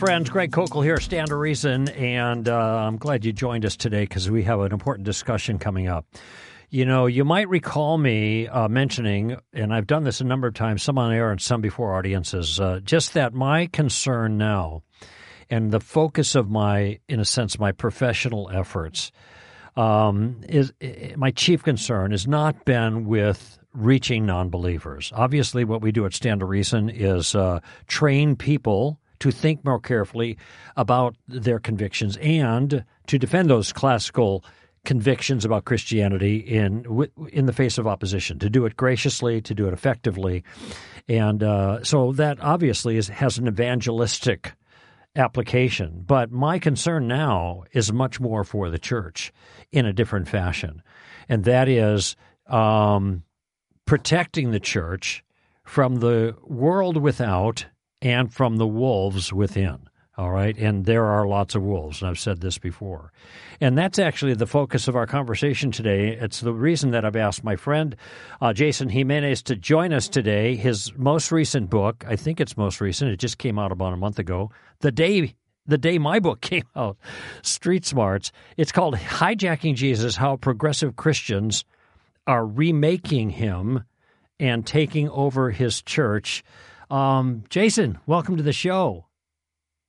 friends. Greg Koukl here, Stand to Reason, and uh, I'm glad you joined us today because we have an important discussion coming up. You know, you might recall me uh, mentioning, and I've done this a number of times, some on air and some before audiences, uh, just that my concern now and the focus of my, in a sense, my professional efforts um, is my chief concern has not been with reaching non-believers. Obviously, what we do at Stand to Reason is uh, train people to think more carefully about their convictions and to defend those classical convictions about Christianity in in the face of opposition, to do it graciously, to do it effectively, and uh, so that obviously is, has an evangelistic application. But my concern now is much more for the church in a different fashion, and that is um, protecting the church from the world without and from the wolves within. All right. And there are lots of wolves. And I've said this before. And that's actually the focus of our conversation today. It's the reason that I've asked my friend uh, Jason Jimenez to join us today. His most recent book, I think it's most recent, it just came out about a month ago, the day the day my book came out, Street Smarts. It's called Hijacking Jesus How Progressive Christians Are Remaking Him and Taking Over His Church. Um, Jason, welcome to the show.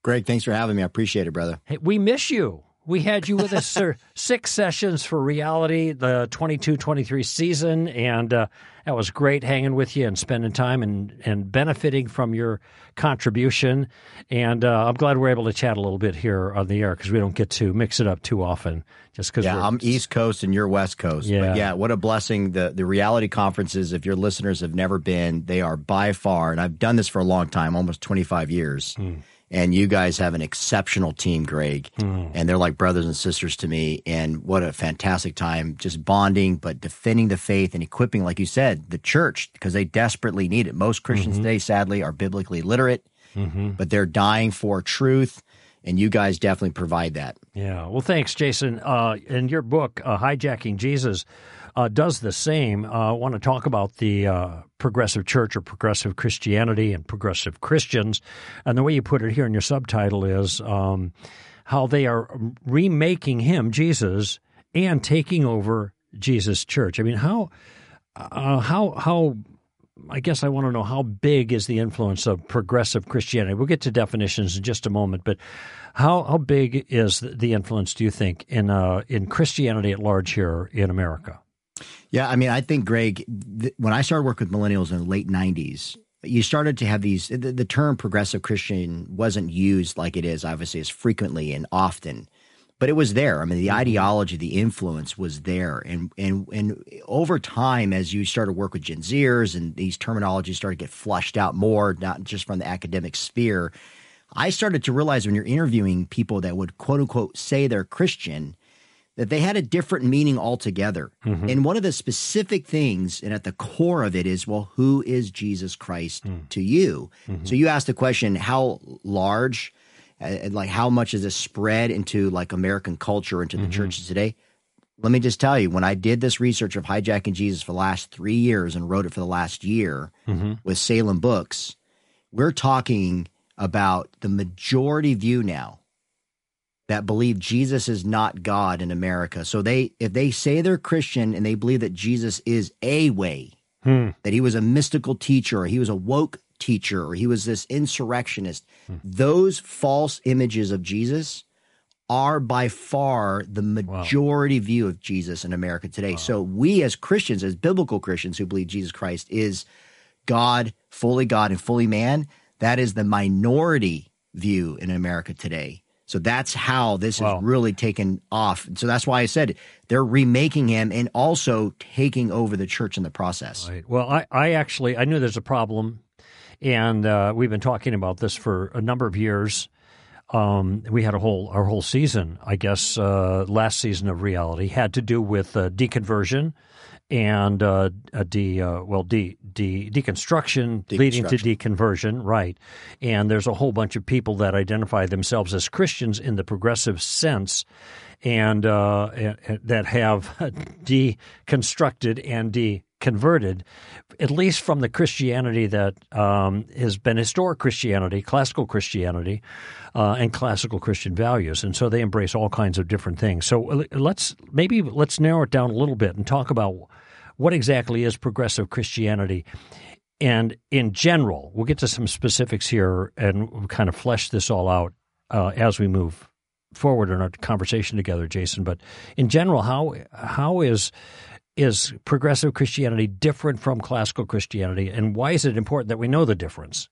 Greg, thanks for having me. I appreciate it, brother. Hey, we miss you. We had you with us for six sessions for reality, the 22 23 season, and uh, that was great hanging with you and spending time and, and benefiting from your contribution. And uh, I'm glad we're able to chat a little bit here on the air because we don't get to mix it up too often. Just because yeah, I'm East Coast and you're West Coast. Yeah, but yeah. What a blessing! The the reality conferences. If your listeners have never been, they are by far, and I've done this for a long time, almost 25 years. Hmm and you guys have an exceptional team, Greg. Mm. And they're like brothers and sisters to me. And what a fantastic time just bonding, but defending the faith and equipping, like you said, the church, because they desperately need it. Most Christians mm-hmm. today, sadly, are biblically literate, mm-hmm. but they're dying for truth. And you guys definitely provide that. Yeah. Well, thanks, Jason. Uh, in your book, uh, Hijacking Jesus, uh, does the same. Uh, I want to talk about the uh, progressive church or progressive Christianity and progressive Christians. And the way you put it here in your subtitle is um, how they are remaking him, Jesus, and taking over Jesus' church. I mean, how, uh, how, how, I guess I want to know how big is the influence of progressive Christianity? We'll get to definitions in just a moment, but how how big is the influence? Do you think in uh, in Christianity at large here in America? Yeah, I mean, I think Greg, th- when I started working with millennials in the late '90s, you started to have these. The, the, term progressive Christian wasn't used like it is, obviously, as frequently and often, but it was there. I mean, the mm-hmm. ideology, the influence was there, and and and over time, as you started to work with Gen Zers and these terminologies started to get flushed out more, not just from the academic sphere. I started to realize when you're interviewing people that would quote unquote say they're Christian that they had a different meaning altogether. Mm-hmm. And one of the specific things, and at the core of it is, well, who is Jesus Christ mm. to you? Mm-hmm. So you asked the question, how large, uh, like how much is this spread into like American culture, into the mm-hmm. churches today? Let me just tell you, when I did this research of hijacking Jesus for the last three years and wrote it for the last year mm-hmm. with Salem Books, we're talking about the majority view now that believe Jesus is not God in America. So they if they say they're Christian and they believe that Jesus is a way, hmm. that he was a mystical teacher or he was a woke teacher or he was this insurrectionist, hmm. those false images of Jesus are by far the majority wow. view of Jesus in America today. Wow. So we as Christians, as biblical Christians who believe Jesus Christ is God, fully God and fully man, that is the minority view in America today. So that's how this wow. is really taken off. So that's why I said they're remaking him and also taking over the church in the process. Right. Well, I, I actually I knew there's a problem, and uh, we've been talking about this for a number of years. Um, we had a whole our whole season, I guess, uh, last season of reality had to do with uh, deconversion and uh, de uh, well de, de deconstruction, deconstruction leading to deconversion, right? And there's a whole bunch of people that identify themselves as Christians in the progressive sense, and, uh, and that have deconstructed and converted, at least from the Christianity that um, has been historic Christianity, classical Christianity, uh, and classical Christian values, and so they embrace all kinds of different things. So uh, let's maybe let's narrow it down a little bit and talk about what exactly is progressive Christianity. And in general, we'll get to some specifics here and kind of flesh this all out uh, as we move forward in our conversation together, Jason. But in general, how how is is progressive Christianity different from classical Christianity, and why is it important that we know the difference?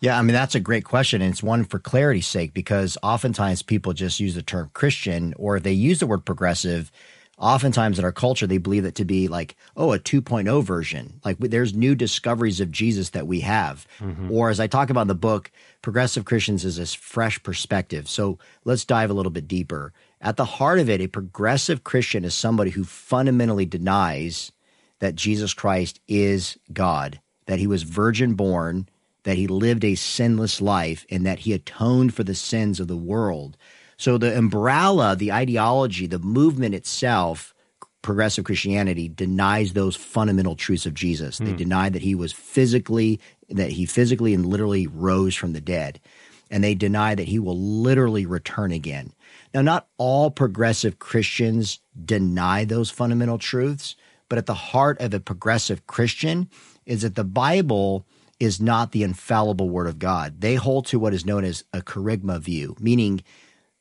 Yeah, I mean that's a great question, and it's one for clarity's sake because oftentimes people just use the term Christian, or if they use the word progressive, oftentimes in our culture they believe it to be like oh a 2.0 version like there's new discoveries of jesus that we have mm-hmm. or as i talk about in the book progressive christians is this fresh perspective so let's dive a little bit deeper at the heart of it a progressive christian is somebody who fundamentally denies that jesus christ is god that he was virgin born that he lived a sinless life and that he atoned for the sins of the world so the umbrella, the ideology, the movement itself, progressive Christianity denies those fundamental truths of Jesus. Mm. They hmm. deny that he was physically that he physically and literally rose from the dead. And they deny that he will literally return again. Now, not all progressive Christians deny those fundamental truths, but at the heart of a progressive Christian is that the Bible is not the infallible word of God. They hold to what is known as a kerygma view, meaning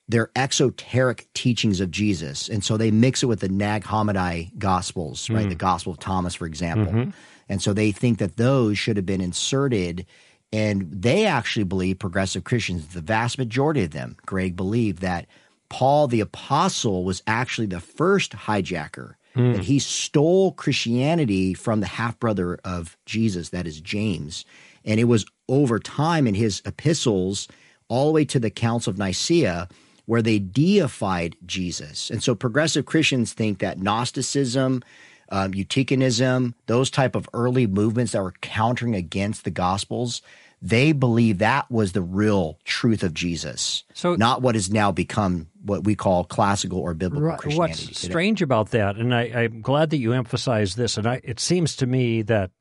they're exoteric teachings of Jesus. And so they mix it with the Nag Hammadi Gospels, right? Mm. The Gospel of Thomas, for example. Mm-hmm. And so they think that those should have been inserted. And they actually believe, progressive Christians, the vast majority of them, Greg, believe that Paul the Apostle was actually the first hijacker, mm. that he stole Christianity from the half brother of Jesus, that is James. And it was over time in his epistles, all the way to the Council of Nicaea where they deified Jesus. And so progressive Christians think that Gnosticism, um, Eutychianism, those type of early movements that were countering against the Gospels, they believe that was the real truth of Jesus, so not what has now become what we call classical or biblical right, Christianity. What's today. strange about that, and I, am glad that you emphasize this, and I, it seems to me that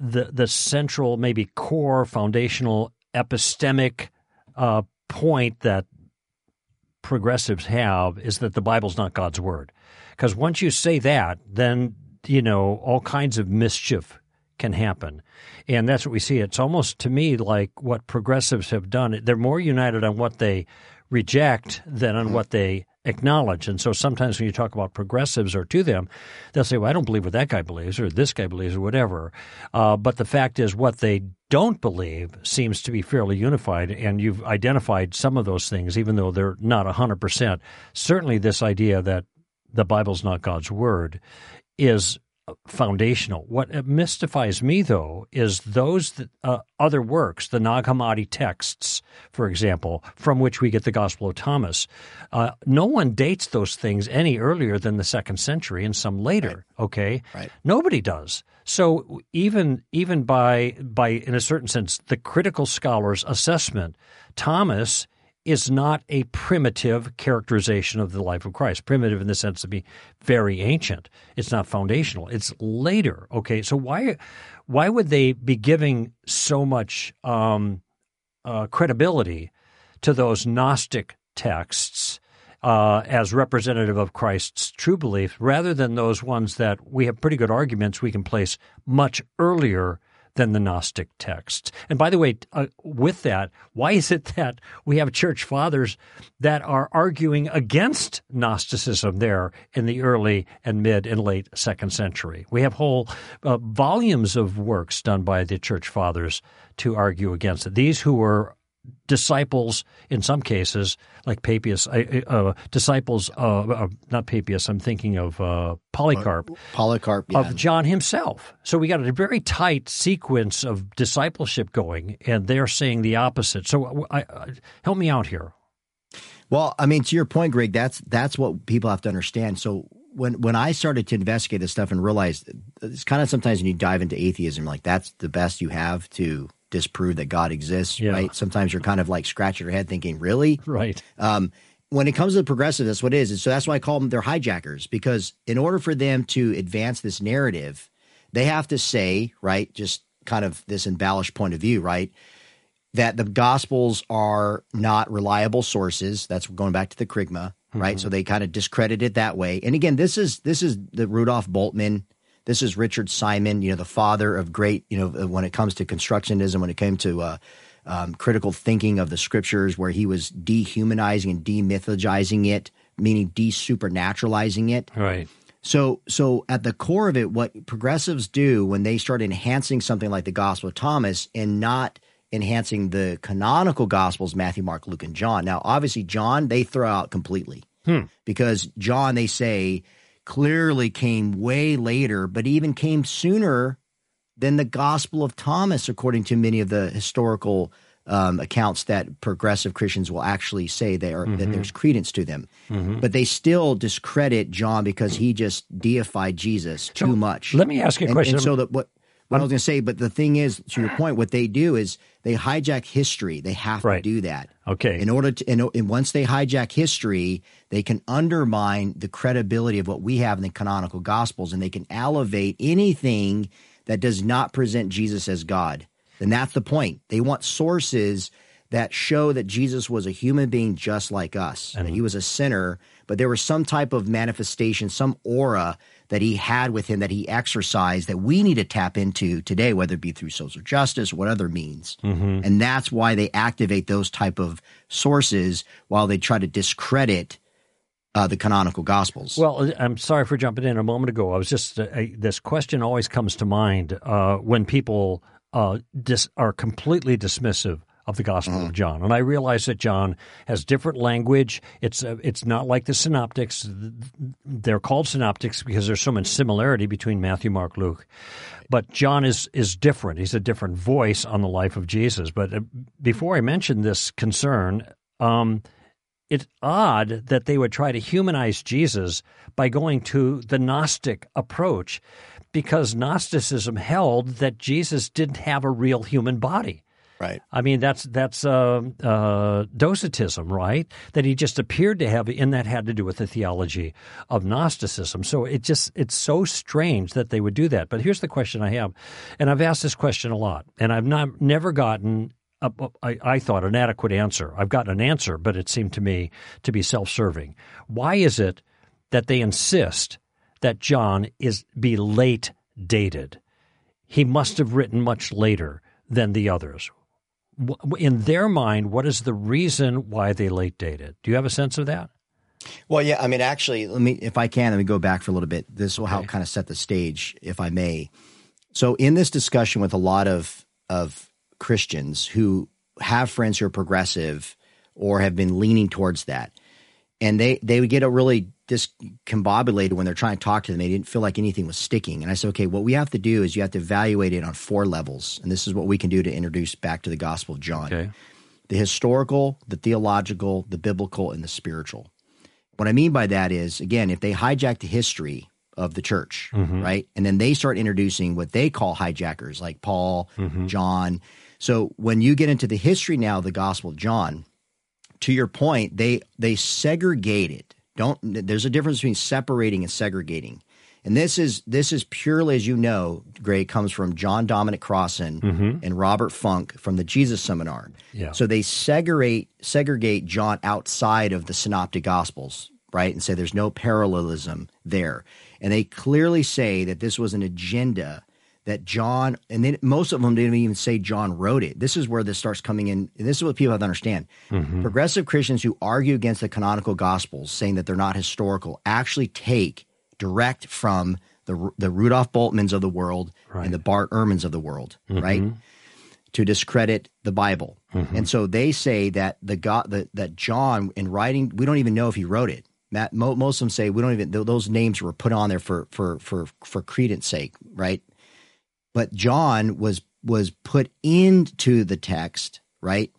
the the central, maybe core, foundational, epistemic uh, point that progressives have is that the Bible's not God's word. Because once you say that, then, you know, all kinds of mischief can happen. And that's what we see. It's almost to me like what progressives have done. They're more united on what they reject than on what they acknowledge. And so sometimes when you talk about progressives or to them, they'll say, well, I don't believe what that guy believes or this guy believes or whatever. Uh, but the fact is, what they don't believe seems to be fairly unified. And you've identified some of those things, even though they're not 100%. Certainly, this idea that the Bible's not God's word is foundational. What mystifies me, though, is those that, uh, other works, the Nag Hammadi texts, for example, from which we get the Gospel of Thomas. Uh, no one dates those things any earlier than the second century, and some later. Right. Okay, right. Nobody does. So even even by by in a certain sense, the critical scholar's assessment, Thomas is not a primitive characterization of the life of Christ. Primitive in the sense of being very ancient. It's not foundational. It's later. Okay, so why why would they be giving so much um, uh, credibility to those Gnostic texts uh, as representative of Christ's true belief, rather than those ones that we have pretty good arguments we can place much earlier than the Gnostic texts. And by the way, uh, with that, why is it that we have church fathers that are arguing against Gnosticism there in the early and mid and late second century? We have whole uh, volumes of works done by the church fathers to argue against it. These who were disciples in some cases, like Papias, uh, uh, disciples, uh, not Papias, I'm thinking of uh, Polycarp. Polycarp, yeah. Of John himself. So we got a very tight sequence of discipleship going, and they're saying the opposite. So I, I, help me out here. Well, I mean, to your point, Greg, that's that's what people have to understand. So when when I started to investigate this stuff and realized it's kind of sometimes when you dive into atheism, like that's the best you have to disprove that God exists, yeah. right? Sometimes you're kind of like scratching your head thinking, really? Right. Um, when it comes to the progressive, that's what it is. And so that's why I call them they're hijackers because in order for them to advance this narrative, they have to say, right, just kind of this embellished point of view, right, that the gospels are not reliable sources. That's going back to the kerygma, right? Mm-hmm. So they kind of discredit it that way. And again, this is this is the Rudolf Bultmann. This is Richard Simon, you know, the father of great, you know, when it comes to constructionism, when it came to uh, um, critical thinking of the scriptures, where he was dehumanizing and demythologizing it, meaning desupernaturalizing it. Right. So, so at the core of it, what progressives do when they start enhancing something like the Gospel of Thomas and not enhancing the canonical Gospels, Matthew, Mark, Luke, and John. Now, obviously, John they throw out completely hmm. because John they say clearly came way later, but even came sooner than the Gospel of Thomas, according to many of the historical um, accounts that progressive Christians will actually say they are, mm-hmm. that there's credence to them. Mm-hmm. But they still discredit John because he just deified Jesus so too much. Let me ask you a question. And, so that what what I was going to say, but the thing is, to your point, what they do is they hijack history. They have right. to do that. Okay. In order to, and, and once they hijack history, they can undermine the credibility of what we have in the canonical gospels, and they can elevate anything that does not present Jesus as God. And that's the point. They want sources that show that Jesus was a human being just like us, and mm-hmm. he was a sinner, but there was some type of manifestation, some aura that he had with him that he exercised that we need to tap into today, whether it be through social justice or what other means. Mm-hmm. And that's why they activate those type of sources while they try to discredit uh, the canonical gospels. Well, I'm sorry for jumping in a moment ago. I was just uh, this question always comes to mind uh, when people uh, dis- are completely dismissive of the Gospel mm. of John, and I realize that John has different language. It's uh, it's not like the synoptics. They're called synoptics because there's so much similarity between Matthew, Mark, Luke. But John is is different. He's a different voice on the life of Jesus. But uh, before I mention this concern. Um, it's odd that they would try to humanize Jesus by going to the Gnostic approach because Gnosticism held that Jesus didn't have a real human body. Right. I mean, that's that's uh, uh, Docetism, right? That he just appeared to have, and that had to do with the theology of Gnosticism. So it just it's so strange that they would do that. But here's the question I have, and I've asked this question a lot, and I've not never gotten I thought an adequate answer. I've gotten an answer, but it seemed to me to be self-serving. Why is it that they insist that John is be late dated? He must have written much later than the others. In their mind, what is the reason why they late dated? Do you have a sense of that? Well, yeah. I mean, actually, let me, if I can, let me go back for a little bit. This will okay. help kind of set the stage, if I may. So, in this discussion with a lot of of Christians who have friends who are progressive or have been leaning towards that. And they, they would get a really discombobulated when they're trying to talk to them. They didn't feel like anything was sticking. And I said, okay, what we have to do is you have to evaluate it on four levels. And this is what we can do to introduce back to the Gospel of John okay. the historical, the theological, the biblical, and the spiritual. What I mean by that is, again, if they hijack the history of the church, mm-hmm. right? And then they start introducing what they call hijackers, like Paul, mm-hmm. John, so when you get into the history now of the Gospel of John, to your point, they they segregate it. Don't there's a difference between separating and segregating. And this is this is purely, as you know, Greg comes from John Dominic Crossan mm-hmm. and Robert Funk from the Jesus Seminar. Yeah. So they segregate segregate John outside of the Synoptic Gospels, right, and say there's no parallelism there. And they clearly say that this was an agenda that John, and then most of them didn't even say John wrote it. This is where this starts coming in. And this is what people have to understand. Mm-hmm. Progressive Christians who argue against the canonical gospels, saying that they're not historical, actually take direct from the the Rudolf Bultmanns of the world right. and the Bart Ehrmans of the world, mm-hmm. right? To discredit the Bible, mm-hmm. and so they say that the God that that John in writing, we don't even know if he wrote it. Matt, most of them say we don't even those names were put on there for for for for credence sake, right? But John was was put into the text, right?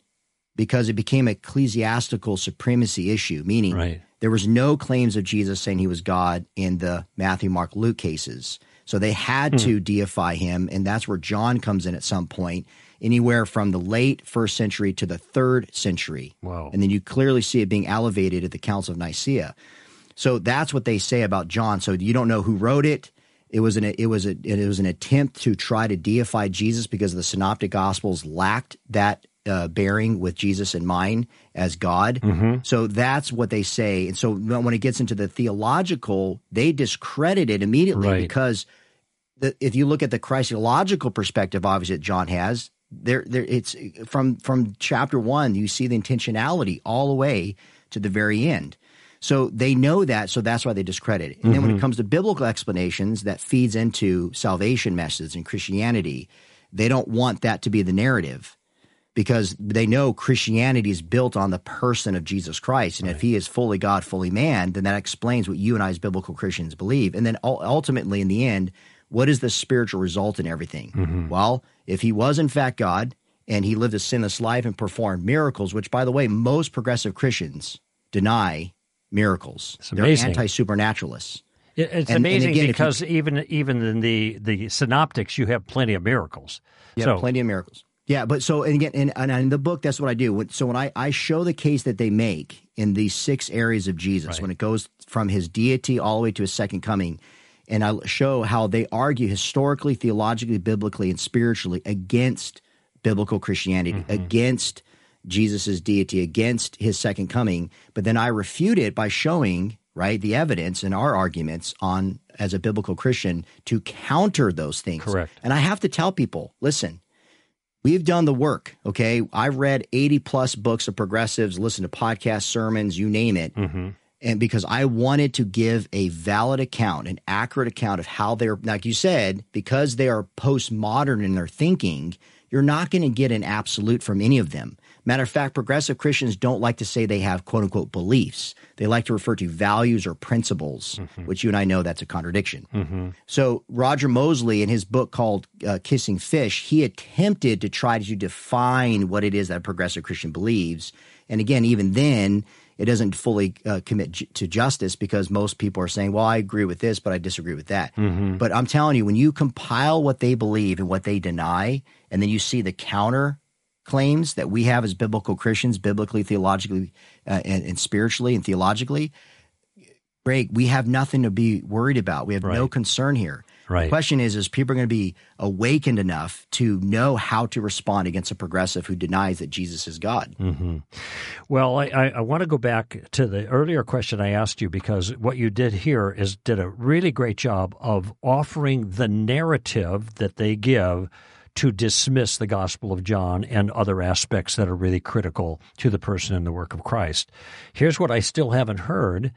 Because it became ecclesiastical supremacy issue, meaning right. there was no claims of Jesus saying he was God in the Matthew, Mark, Luke cases. So they had hmm. to deify him, and that's where John comes in at some point. anywhere from the late first century to the third century. Wow. And then you clearly see it being elevated at the Council of Nicaea. So that's what they say about John. So you don't know who wrote it. It was an it was a it was an attempt to try to deify Jesus because the synoptic gospels lacked that uh, bearing with Jesus in mind as God. Mm-hmm. So that's what they say. And so when it gets into the theological, they discredit it immediately Right. because the, if you look at the Christological perspective, obviously that John has, there, there, it's from from chapter one. You see the intentionality all the way to the very end. So they know that, so that's why they discredit it. And then when it mm-hmm. comes to biblical explanations, that feeds into salvation messages and Christianity. They don't want that to be the narrative because they know Christianity is built on the person of Jesus Christ. And if he is fully God, fully man, then that explains what you and I as biblical Christians believe. And then ultimately, in the end, what is the spiritual result in everything? Mm-hmm. Well, if he was in fact God and he lived a sinless life and performed miracles, which, by the way, most progressive Christians deny miracles. It's They're anti supernaturalists. It- It's And- and amazing again, if you- because even even in the the synoptics, you have plenty of miracles. Yeah, so plenty of miracles. Yeah, but so and again, in, and in the book, that's what I do. So when I, I show the case that they make in these six areas of Jesus, Right. when it goes from his deity all the way to his second coming, and I show how they argue historically, theologically, biblically, and spiritually against biblical Christianity, mm-hmm. against Jesus' deity, against his second coming. But then I refute it by showing right the evidence and our arguments on as a biblical Christian to counter those things. Correct. And I have to tell people, listen, We've done the work, okay? I've read 80 plus books of progressives, listened to podcasts, sermons, you name it. Mm-hmm. And because I wanted to give a valid account, an accurate account of how they're, like you said, because they are postmodern in their thinking, you're not going to get an absolute from any of them. Matter of fact, progressive Christians don't like to say they have quote unquote beliefs. They like to refer to values or principles, which you and I know that's a contradiction. So Roger Wolsey, in his book called uh, "Kissing Fish," he attempted to try to define what it is that a progressive Christian believes. And again, even then, it doesn't fully uh, commit ju- to justice because most people are saying, "Well, I agree with this, but I disagree with that." But I'm telling you, when you compile what they believe and what they deny, and then you see the counter claims that we have as biblical Christians, biblically, theologically, uh, and, and spiritually and theologically, Greg, we have nothing to be worried about. We have no concern here. Right. The question is, is people are going to be awakened enough to know how to respond against a progressive who denies that Jesus is God? Well, I, I, I want to go back to the earlier question I asked you because what you did here is did a really great job of offering the narrative that they give to dismiss the Gospel of John and other aspects that are really critical to the person and the work of Christ. Here's what I still haven't heard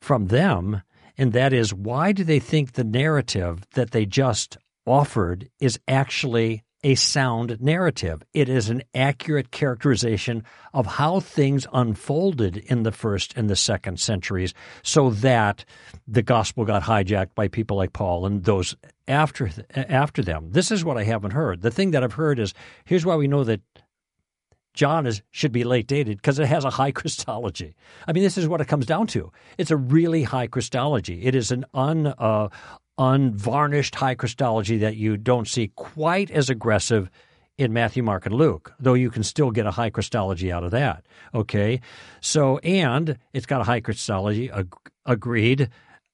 from them, and that is why do they think the narrative that they just offered is actually a sound narrative? It is an accurate characterization of how things unfolded in the first and the second centuries so that the gospel got hijacked by people like Paul and those after after them. This is what I haven't heard. The thing that I've heard is here's why we know that John is should be late dated because it has a high Christology. I mean, this is what it comes down to. It's a really high Christology. It is an un uh, unvarnished high Christology that you don't see quite as aggressive in Matthew, Mark, and Luke, though you can still get a high Christology out of that. Okay, so and it's got a high Christology. Ag- agreed.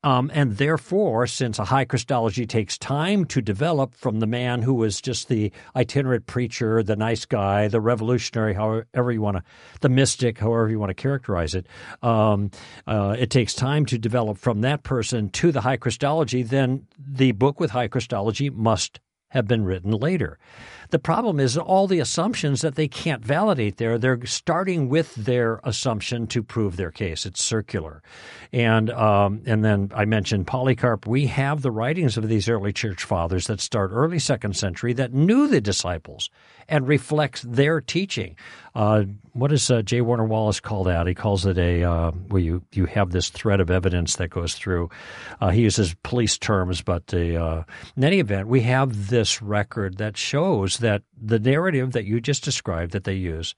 Um, and therefore, since a high Christology takes time to develop from the man who was just the itinerant preacher, the nice guy, the revolutionary, however you want to, the mystic, however you want to characterize it, um, uh, it takes time to develop from that person to the high Christology, then the book with high Christology must have been written later. The problem is all the assumptions that they can't validate there. They're starting with their assumption to prove their case. It's circular, and um, and then I mentioned Polycarp. We have the writings of these early church fathers that start early second century that knew the disciples and reflects their teaching. Uh, what does uh, J. Warner Wallace call that? He calls it a uh, where you you have this thread of evidence that goes through. Uh, he uses police terms, but the, uh, in any event, we have this record that shows that the narrative that you just described that they use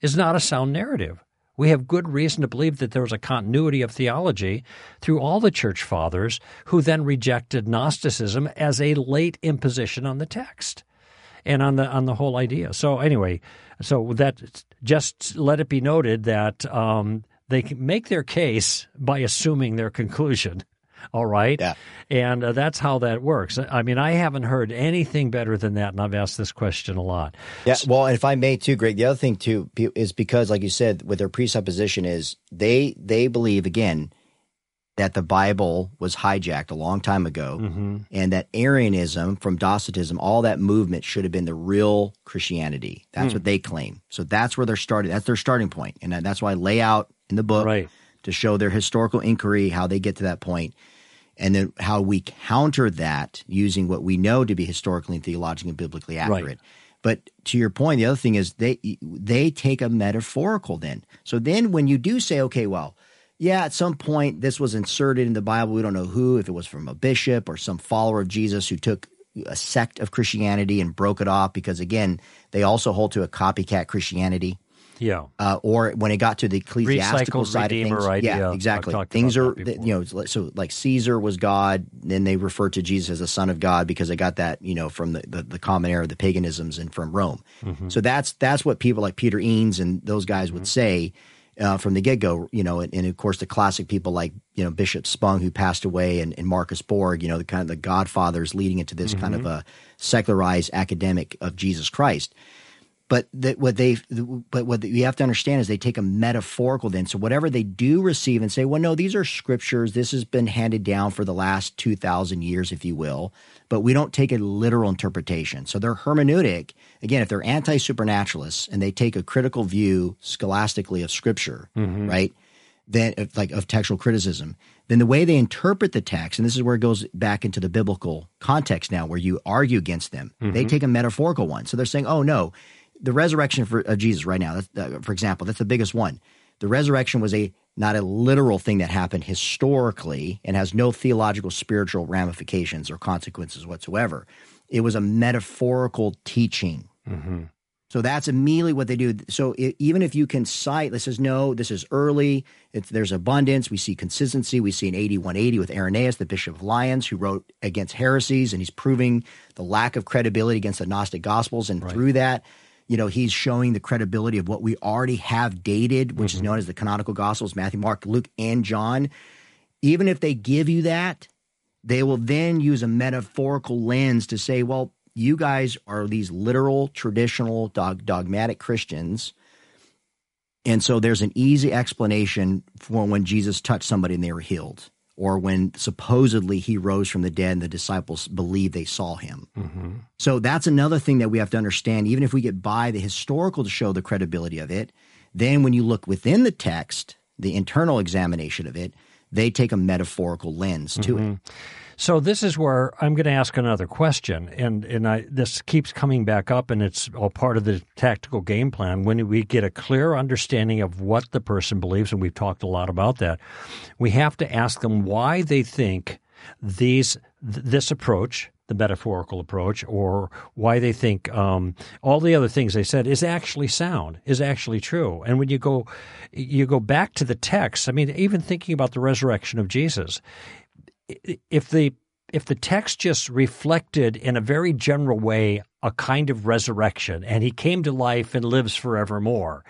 is not a sound narrative. We have good reason to believe that there was a continuity of theology through all the church fathers who then rejected Gnosticism as a late imposition on the text. and on the on the whole idea. So anyway, so that just let it be noted that um, they make their case by assuming their conclusion. All right. Yeah. And uh, that's how that works. I mean, I haven't heard anything better than that, and I've asked this question a lot. Yeah. Well, and if I may too, Greg, the other thing too is because, like you said, with their presupposition is they they believe again that the Bible was hijacked a long time ago, mm-hmm. and that Arianism from Docetism, all that movement should have been the real Christianity. That's Mm. what they claim. So that's where they're starting. That's their starting point, and that's why I lay out in the book Right. To show their historical inquiry, how they get to that point, and then how we counter that using what we know to be historically and theologically and biblically accurate. But to your point, the other thing is they they take a metaphorical then. So then when you do say, okay, well, yeah, at some point this was inserted in the Bible. We don't know who, if it was from a bishop or some follower of Jesus who took a sect of Christianity and broke it off because again, they also hold to a copycat Christianity Yeah. uh, or when it got to the ecclesiastical Recycled side of things, idea. yeah, exactly. Things are, that th- before. you know, so like Caesar was God, then they refer to Jesus as the Son of God because they got that, you know, from the the, the common era, of the paganisms, and from Rome. Mm-hmm. So that's that's what people like Peter Enns and those guys would say. Uh, from the get go, you know, and, and of course the classic people like you know Bishop Spong who passed away, and, and Marcus Borg, you know, the kind of the godfathers leading into this kind of Mm-hmm. a secularized academic of Jesus Christ but that what they but what you have to understand is they take a metaphorical then. So whatever they do receive and say well no these are scriptures. This has been handed down for the last 2000 years if you will. But we don't take a literal interpretation. So their hermeneutic. Again if they're anti-supernaturalists and they take a critical view scholastically of scripture mm-hmm. right then like of textual criticism then the way they interpret the text and this is where it goes back into the biblical context now where you argue against them they mm-hmm. take a metaphorical one. So they're saying oh no the resurrection for, of jesus right now that's, uh, for example that's the biggest one the resurrection was a not a literal thing that happened historically and has no theological spiritual ramifications or consequences whatsoever it was a metaphorical teaching so that's immediately what they do. So i even if you can cite, this is no, this is early. It's, there's abundance. We see consistency. We see in 8180 with Irenaeus, the Bishop of Lyons, who wrote against heresies, and he's proving the lack of credibility against the Gnostic Gospels. And through that, you know, he's showing the credibility of what we already have dated, which is mm-hmm. known as the canonical Gospels Matthew, Mark, Luke, and John. Even if they give you that, they will then use a metaphorical lens to say, well, you guys are these literal, traditional, dog, dogmatic Christians. And so there's an easy explanation for when Jesus touched somebody and they were healed, or when supposedly he rose from the dead and the disciples believe they saw him. Mm-hmm. So that's another thing that we have to understand. Even if we get by the historical to show the credibility of it, then when you look within the text, the internal examination of it, they take a metaphorical lens to it. Mm-hmm. So this is where I'm going to ask another question, and and I this keeps coming back up, and it's all part of the tactical game plan. When we get a clear understanding of what the person believes, and we've talked a lot about that, we have to ask them why they think these th- this approach. The metaphorical approach, or why they think um, all the other things they said is actually sound, is actually true. And when you go, you go back to the text. I mean, even thinking about the resurrection of Jesus, if the if the text just reflected in a very general way a kind of resurrection and he came to life and lives forevermore,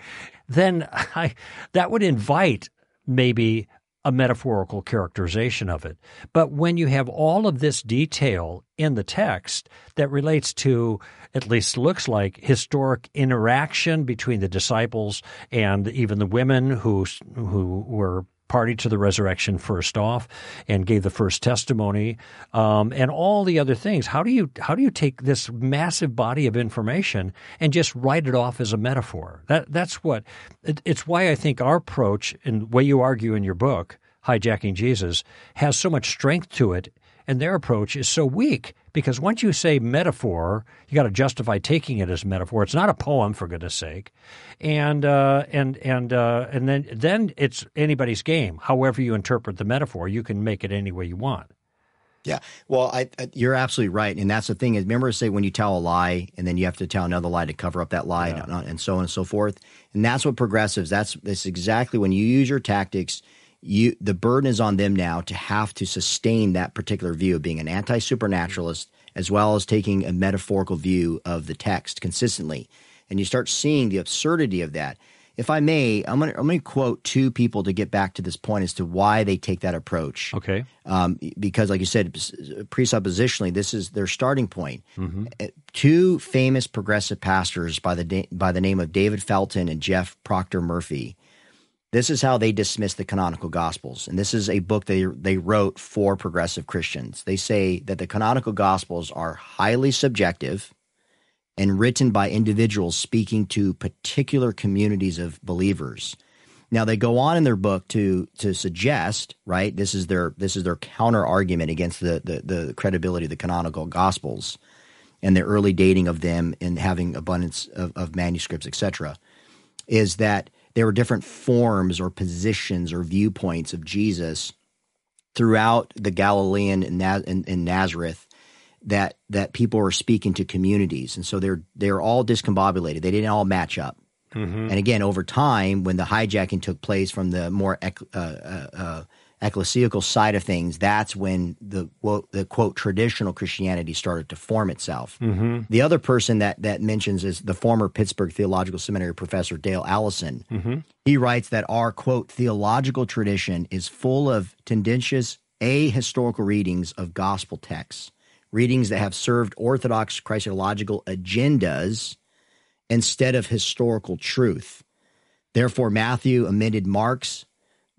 then I, that would invite maybe a metaphorical characterization of it. But when you have all of this detail in the text that relates to, at least looks like, historic interaction between the disciples and even the women who who were party to the resurrection first off and gave the first testimony um, and all the other things. How do you how do you take this massive body of information and just write it off as a metaphor? That that's what it, it's why i think our approach and way you argue in your book hijacking jesus has so much strength to it and their approach is so weak because once you say metaphor, you got to justify taking it as metaphor. It's not a poem, for goodness sake, and uh, and and uh, and then then it's anybody's game. However you interpret the metaphor, you can make it any way you want. Yeah. Well, I, I, you're absolutely right, and that's the thing is, remember, to say when you tell a lie, and then you have to tell another lie to cover up that lie, and, and so on and so forth. And that's what progressives. That's that's exactly when you use your tactics. You the burden is on them now to have to sustain that particular view of being an anti-supernaturalist as well as taking a metaphorical view of the text consistently. And you start seeing the absurdity of that. If I may, I'm going to quote two people to get back to this point as to why they take that approach. Okay. Um, because, like you said, presuppositionally, this is their starting point. Mm-hmm. Two famous progressive pastors by the by the name of David Felten and Jeff Procter Murphy this is how they dismiss the canonical gospels. And this is a book they, they wrote for progressive Christians. They say that the canonical gospels are highly subjective and written by individuals speaking to particular communities of believers. Now they go on in their book to to suggest, right? This is their this is their counter argument against the, the the credibility of the canonical gospels and the early dating of them and having abundance of, of manuscripts, etc. Is that there were different forms or positions or viewpoints of Jesus throughout the Galilean and, and, Nazareth that that people were speaking to communities, and so they're they're all discombobulated. They didn't all match up. Mm-hmm. And again, over time, when the hijacking took place from the more uh, uh, uh, ecclesiastical side of things, that's when the the quote traditional Christianity started to form itself. Mm-hmm. The other person that that mentions is the former Pittsburgh Theological Seminary professor Dale Allison. Mm-hmm. He writes that our quote theological tradition is full of tendentious ahistorical readings of gospel texts, readings that have served orthodox Christological agendas instead of historical truth. Therefore, Matthew amended Mark's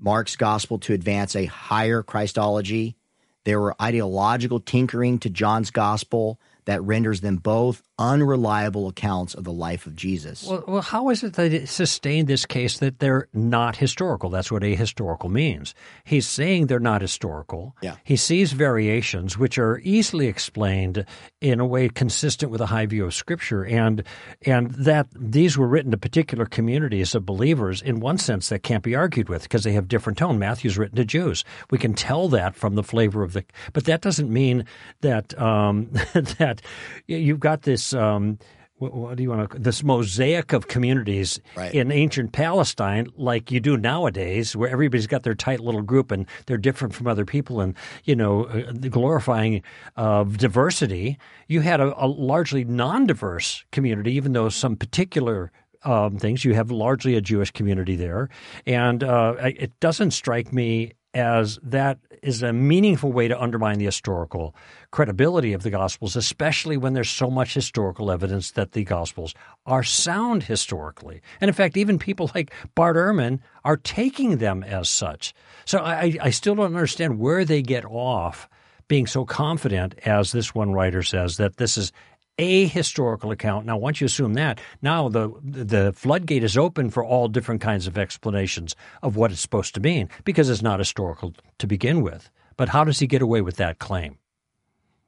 Mark's gospel to advance a higher Christology. There were ideological tinkering to John's gospel that renders them both unreliable accounts of the life of Jesus. Well, well, how is it that it sustained this case that they're not historical? That's what ahistorical means. He's saying they're not historical. Yeah. He sees variations which are easily explained in a way consistent with a high view of Scripture, and and that these were written to particular communities of believers in one sense that can't be argued with because they have different tone. Matthew's written to Jews. We can tell that from the flavor of the, but that doesn't mean that um, that you've got this um, what, what, do you want to this mosaic of communities right. in ancient Palestine, like you do nowadays, where everybody's got their tight little group and they're different from other people, and you know, uh, glorifying uh, diversity. You had a, a largely non-diverse community, even though some particular um, things. You have largely a Jewish community there, and uh, it doesn't strike me as that is a meaningful way to undermine the historical credibility of the Gospels, especially when there's so much historical evidence that the Gospels are sound historically. And in fact, even people like Bart Ehrman are taking them as such. So I, I still don't understand where they get off being so confident, as this one writer says, that this is a historical account. Now, once you assume that, now the the floodgate is open for all different kinds of explanations of what it's supposed to mean because it's not historical to begin with. But how does he get away with that claim?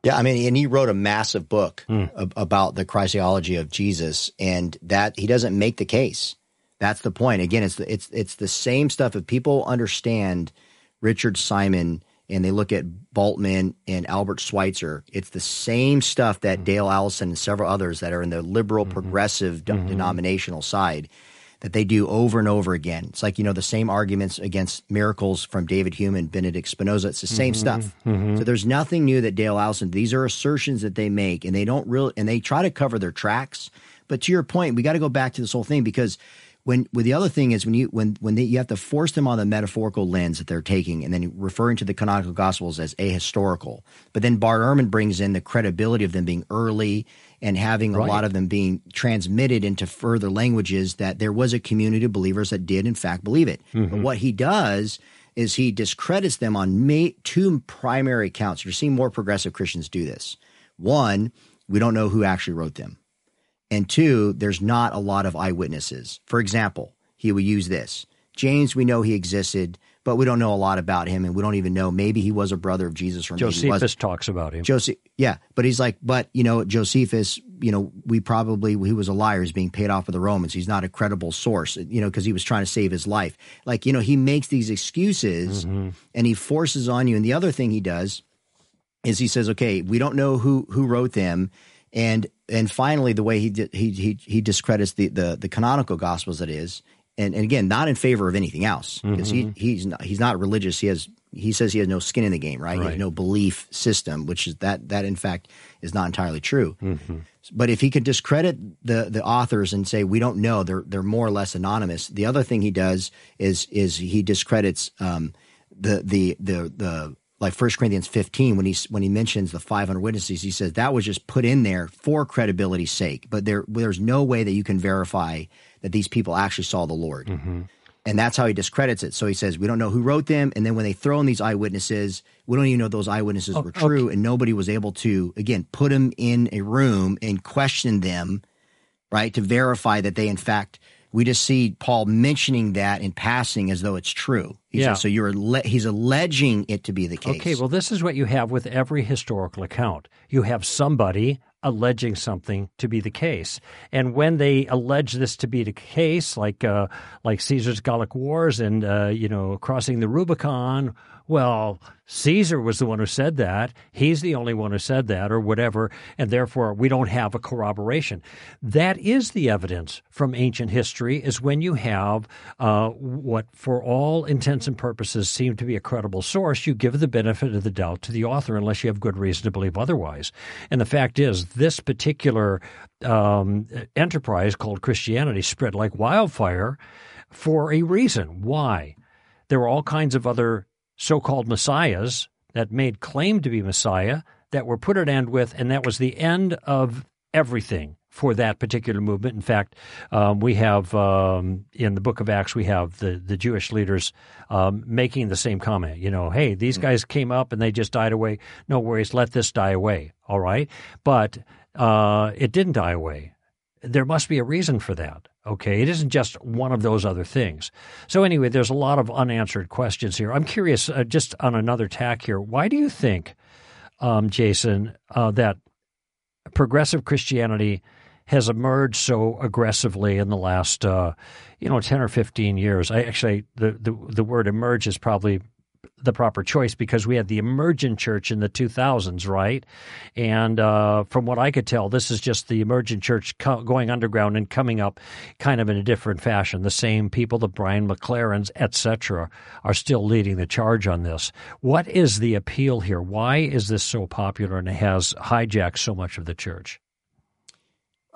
Yeah, I mean, and he wrote a massive book mm. about the Christology of Jesus, and that he doesn't make the case. That's the point. Again, it's the, it's it's the same stuff. If people understand Richard Simon and they look at Bultmann and Albert Schweitzer, it's the same stuff that mm-hmm. Dale Allison and several others that are in the liberal mm-hmm. progressive mm-hmm. denominational side that they do over and over again. It's like, you know, the same arguments against miracles from David Hume and Benedict Spinoza. It's the same mm-hmm. stuff. Mm-hmm. So there's nothing new that Dale Allison, these are assertions that they make and they don't really, and they try to cover their tracks. But to your point, we got to go back to this whole thing because when the other thing is when you when when they, you have to force them on the metaphorical lens that they're taking, and then referring to the canonical gospels as ahistorical. But then Bart Ehrman brings in the credibility of them being early and having right. a lot of them being transmitted into further languages that there was a community of believers that did in fact believe it. Mm-hmm. But what he does is he discredits them on may, two primary counts. You're seeing more progressive Christians do this. One, we don't know who actually wrote them. And two, there's not a lot of eyewitnesses. For example, he would use this James, we know he existed, but we don't know a lot about him, and we don't even know. Maybe he was a brother of Jesus, or Josephus talks about him. Joseph, yeah, but he's like, but you know, Josephus, you know, we probably he was a liar. He's being paid off by the Romans. He's not a credible source, you know, because he was trying to save his life. Like, you know, he makes these excuses mm-hmm. and he forces on you. And the other thing he does is he says, okay, we don't know who who wrote them and and finally, the way he he he he discredits the, the the canonical gospels that is and, and again, not in favor of anything else because he he's not, he's not religious. He has he says he has no skin in the game, right? He has no belief system, which is that that in fact is not entirely true. But if he could discredit the the authors and say we don't know, they're they're more or less anonymous. The other thing he does is is he discredits um, the the the the like First Corinthians fifteen when he when he mentions the five hundred witnesses, he says that was just put in there for credibility's sake. But there there's no way that you can verify that these people actually saw the Lord. Mm-hmm. And that's how he discredits it. So he says, we don't know who wrote them. And then when they throw in these eyewitnesses, we don't even know those eyewitnesses were true. And nobody was able to, again, put them in a room and question them, right, to verify that they, in fact, we just see Paul mentioning that in passing as though it's true. He Yeah. says, so you're alle- he's alleging it to be the case. Okay, well, this is what you have with every historical account. You have somebody alleging something to be the case, and when they allege this to be the case, like uh, like Caesar's Gallic Wars and uh, you know crossing the Rubicon, well, Caesar was the one who said that. He's the only one who said that, or whatever, and therefore we don't have a corroboration. That is the evidence from ancient history. Is when you have uh, what, for all intents and purposes, seem to be a credible source. You give the benefit of the doubt to the author, unless you have good reason to believe otherwise. And the fact is, this particular um, enterprise called Christianity spread like wildfire for a reason. Why? There were all kinds of other so called messiahs that made claim to be messiah that were put an end with, and that was the end of everything for that particular movement. In fact, um, we have um, in the book of Acts, we have the, the Jewish leaders um, making the same comment. You know, hey, these guys came up and they just died away. No worries, let this die away. All right. But uh, it didn't die away there must be a reason for that. Okay, it isn't just one of those other things. So anyway, there's a lot of unanswered questions here. I'm curious, uh, just on another tack here, why do you think, um, Jason, uh, that progressive Christianity has emerged so aggressively in the last, uh, you know, ten or fifteen years? I actually the the, the word emerge is probably the proper choice because we had the emergent church in the 2000s, right? And uh, from what I could tell, this is just the emergent church co- going underground and coming up kind of in a different fashion. The same people, the Brian McLarens, etc., are still leading the charge on this. What is the appeal here? Why is this so popular and has hijacked so much of the church?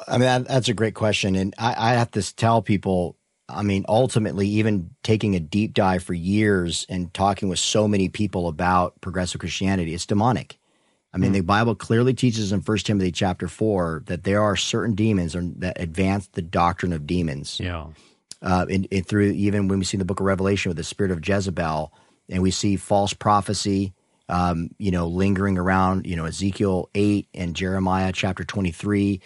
I mean, that, that's a great question. And I, I have to tell people, I mean, ultimately, even taking a deep dive for years and talking with so many people about progressive Christianity, it's demonic. I mean, the Bible clearly teaches in 1 Timothy chapter 4 that there are certain demons that advance the doctrine of demons. Yeah. Uh, and, and through even when we see the book of Revelation with the spirit of Jezebel, and we see false prophecy, um, you know, lingering around, you know, Ezekiel 8 and Jeremiah chapter 23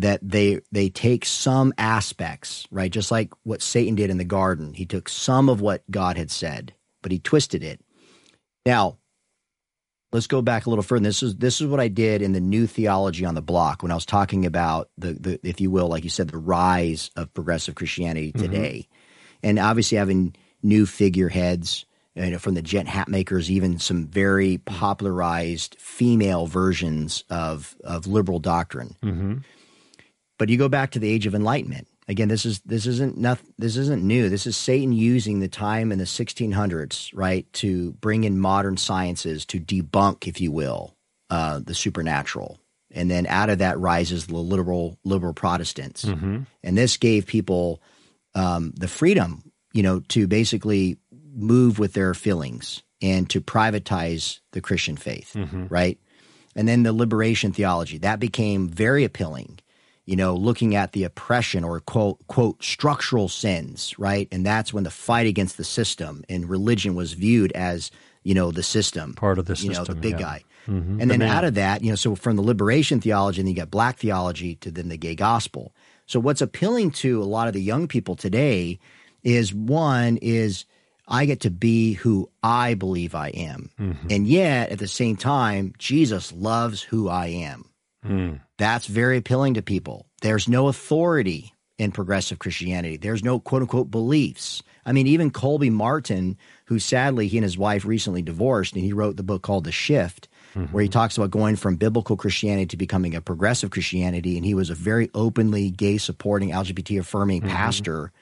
that they they take some aspects, right? Just like what Satan did in the garden. He took some of what God had said, but he twisted it. Now, let's go back a little further. This is this is what I did in the new theology on the block when I was talking about the the if you will, like you said, the rise of progressive Christianity today. And obviously having new figureheads, you know, from the Jen Hatmakers, even some very popularized female versions of of liberal doctrine. Mm-hmm. But you go back to the age of enlightenment. Again, this is this isn't nothing, this isn't new. This is Satan using the time in the 1600s, right, to bring in modern sciences to debunk, if you will, uh, the supernatural. And then out of that rises the liberal liberal Protestants, Mm-hmm. and this gave people um, the freedom, you know, to basically move with their feelings and to privatize the Christian faith, Mm-hmm. right? And then the liberation theology that became very appealing you know, looking at the oppression or quote quote structural sins, right? And that's when the fight against the system and religion was viewed as, you know, the system. Part of the You know, the big yeah. guy. Mhm. And then The out of that, you know, so from the liberation theology, and then you got black theology to then the gay gospel. So what's appealing to a lot of the young people today is one is I get to be who I believe I am. Mm-hmm. And yet at the same time, Jesus loves who I am. Mm. That's very appealing to people. There's no authority in progressive Christianity. There's no quote unquote beliefs. I mean, even Colby Martin, who sadly he and his wife recently divorced, and he wrote the book called The Shift, where he mm-hmm. talks about going from biblical Christianity to becoming a progressive Christianity. And he was a very openly gay supporting, LGBT affirming mm-hmm. pastor.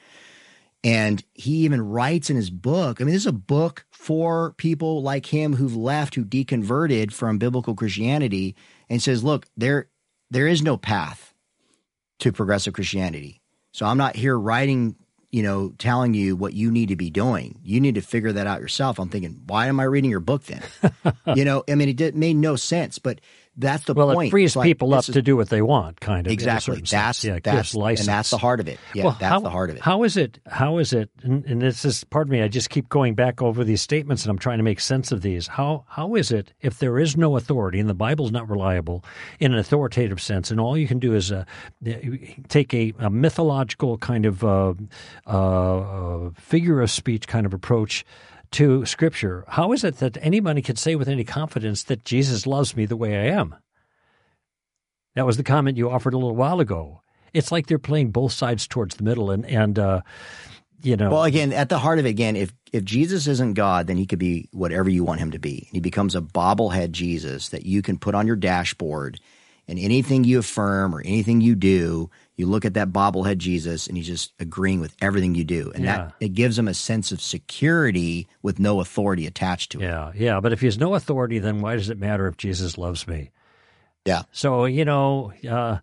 And he even writes in his book. I mean, this is a book for people like him who've left, who deconverted from biblical Christianity, and says, "Look, there, there is no path to progressive Christianity. So I'm not here writing, you know, telling you what you need to be doing. You need to figure that out yourself." I'm thinking, why am I reading your book then? you know, I mean, it did, made no sense, but that's the well, point. it frees Like, people up is- to do what they want, kind of. a exactly. That's yeah, that's license. and that's the heart of it. Yeah, Well, that's how- the heart of it. How is it? How is it? And, and this is, pardon me, I just keep going back over these statements, and I'm trying to make sense of these. How how is it if there is no authority and the Bible's not reliable in an authoritative sense, and all you can do is uh, take a, a mythological kind of uh, uh, uh, figure of speech kind of approach to Scripture? How is it that anybody could say with any confidence that Jesus loves me the way I am? That was the comment you offered a little while ago. It's like they're playing both sides towards the middle, and and uh, you know, Well, again, at the heart of it, again, if if Jesus isn't God, then he could be whatever you want him to be. He becomes a bobblehead Jesus that you can put on your dashboard, and anything you affirm or anything you do, you look at that bobblehead Jesus, and he's just agreeing with everything you do, and Yeah. that it gives him a sense of security with no authority attached to it. yeah, yeah. But if he has no authority, then why does it matter if Jesus loves me? Yeah. So you know, uh,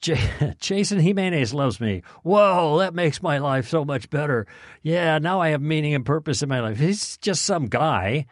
J- Jason Jimenez loves me. Whoa, that makes my life so much better. Yeah, now I have meaning and purpose in my life. He's just some guy,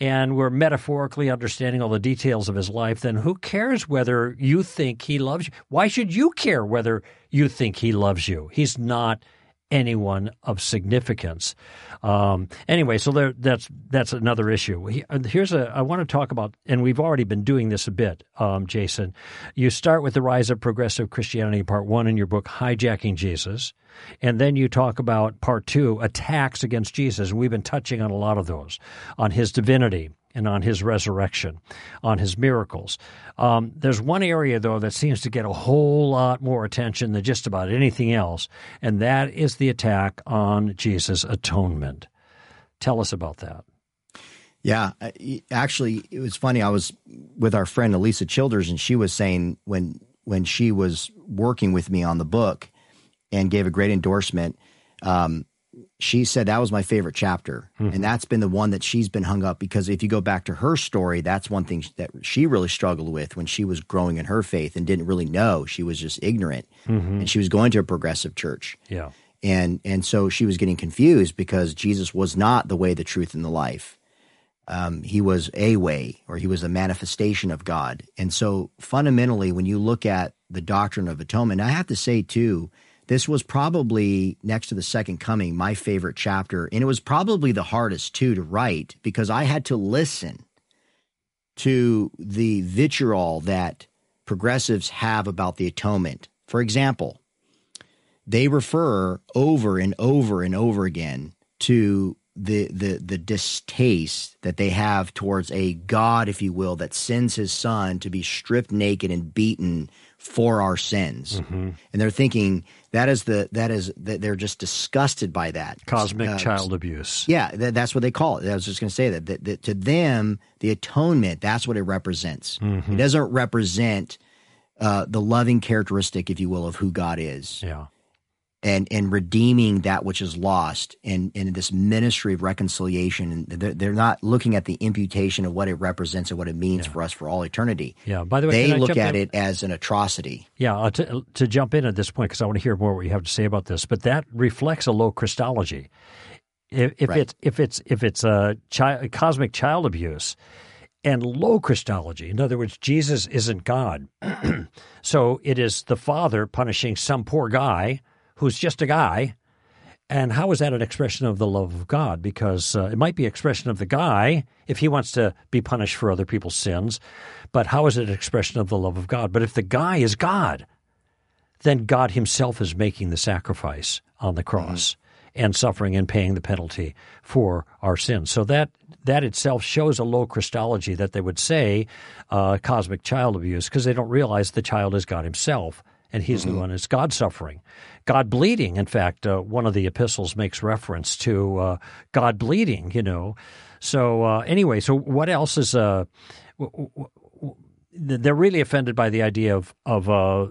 and we're metaphorically understanding all the details of his life. Then who cares whether you think he loves you? Why should you care whether you think he loves you? He's not anyone of significance. Um, anyway, so there, that's that's another issue. He- Here's a I want to talk about, and we've already been doing this a bit, um, Jason. You start with the rise of progressive Christianity, part one in your book, hijacking Jesus, and then you talk about part two, attacks against Jesus, and we've been touching on a lot of those, on his divinity and on his resurrection, on his miracles. Um, there's one area, though, that seems to get a whole lot more attention than just about anything else, and that is the attack on Jesus' atonement. Tell us about that. Yeah, actually, it was funny. I was with our friend Alisa Childers, and she was saying when when she was working with me on the book and gave a great endorsement. Um, she said that was my favorite chapter, and that's been the one that she's been hung up because if you go back to her story, that's one thing that she really struggled with when she was growing in her faith and didn't really know. She was just ignorant, and she was going to a progressive church Yeah. and and so she was getting confused because Jesus was not the way, the truth, and the life. Um, he was a way, or he was a manifestation of God. And so, fundamentally, when you look at the doctrine of atonement, I have to say too, this was probably next to the second coming my favorite chapter, and it was probably the hardest too to write because I had to listen to the vitriol that progressives have about the atonement. For example, they refer over and over and over again to the the the distaste that they have towards a God, if you will, that sends his son to be stripped naked and beaten for our sins. And they're thinking that is the that is that they're just disgusted by that Cosmic Uh, child abuse. yeah, that, that's what they call it. I was just going to say that, that, that to them, the atonement, that's what it represents. It doesn't represent uh, the loving characteristic, if you will, of who God is Yeah. And, and redeeming that which is lost and, and this ministry of reconciliation. And they're, they're not looking at the imputation of what it represents and what it means for us for all eternity. Yeah. By the way, They look at in? it as an atrocity. Yeah, uh, to, to jump in at this point, because I want to hear more what you have to say about this, but that reflects a low Christology. If, if Right. it's if it's if it's a chi- cosmic child abuse and low Christology, in other words, Jesus isn't God, so it is the Father punishing some poor guy who's just a guy. And how is that an expression of the love of God? Because uh, it might be expression of the guy if he wants to be punished for other people's sins, but how is it an expression of the love of God? But if the guy is God, then God Himself is making the sacrifice on the cross and suffering and paying the penalty for our sins. So that that itself shows a low Christology that they would say uh, cosmic child abuse because they don't realize the child is God Himself and He's the one is God suffering, God bleeding. In fact, uh, one of the epistles makes reference to uh, God bleeding. You know, so uh, anyway, so what else is uh, w- w- they're really offended by the idea of of uh,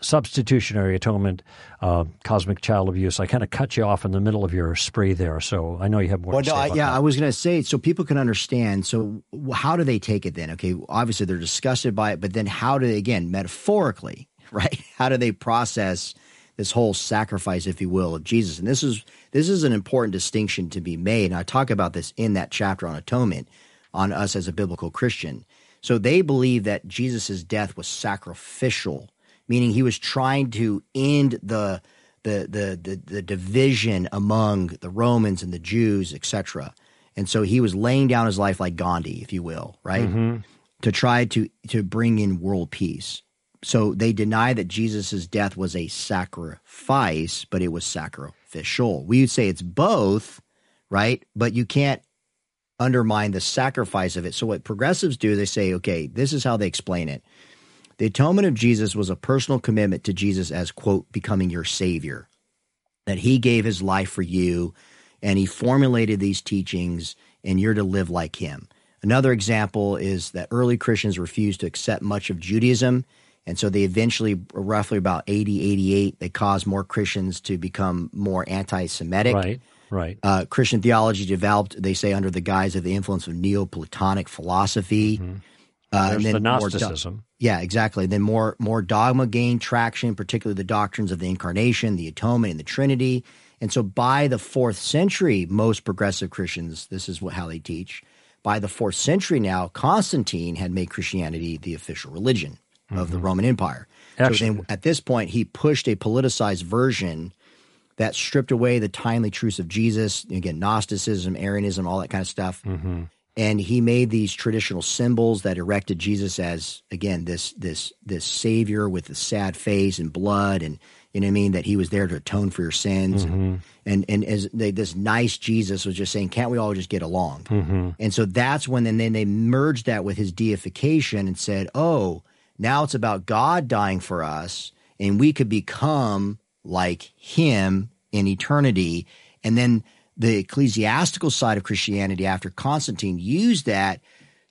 substitutionary atonement, uh, cosmic child abuse. I kind of cut you off in the middle of your spree there, so I know you have more. Well, no, I, yeah, that. I was going to say so people can understand. So, how do they take it then? Okay, obviously they're disgusted by it, but then how do they, again, metaphorically, right? How do they process this whole sacrifice, if you will, of Jesus? And this is this is an important distinction to be made. And I talk about this in that chapter on atonement, on us as a biblical Christian. So they believe that Jesus' death was sacrificial, meaning he was trying to end the the the the, the division among the Romans and the Jews, etc. And so he was laying down his life like Gandhi, if you will, right, mm-hmm. to try to to bring in world peace. So they deny that Jesus' death was a sacrifice, but it was sacrificial. We would say it's both, right? But you can't undermine the sacrifice of it. So what progressives do, they say, okay, this is how they explain it. The atonement of Jesus was a personal commitment to Jesus as, quote, becoming your savior, that he gave his life for you and he formulated these teachings and you're to live like him. Another example is that early Christians refused to accept much of Judaism. And so they eventually, roughly about 80, 88, they caused more Christians to become more anti Semitic. right, right. Uh, Christian theology developed, they say, under the guise of the influence of Neoplatonic philosophy. Uh, Mm-hmm. There's then the more do- Gnosticism. yeah, exactly. Then more more dogma gained traction, particularly the doctrines of the incarnation, the atonement, and the Trinity. And so by the fourth century, most progressive Christians, this is what, how they teach. By the fourth century now, Constantine had made Christianity the official religion of the mm-hmm. Roman Empire. So Actually- then at this point, he pushed a politicized version that stripped away the timely truths of Jesus, again, Gnosticism, Arianism, all that kind of stuff. Mm-hmm. And he made these traditional symbols that erected Jesus as again this this this savior with a sad face and blood and you know what I mean that he was there to atone for your sins. And and, and as they, this nice Jesus was just saying can't we all just get along? And so that's when then, then they merged that with his deification and said oh now it's about God dying for us and we could become like him in eternity. And then the ecclesiastical side of Christianity after Constantine used that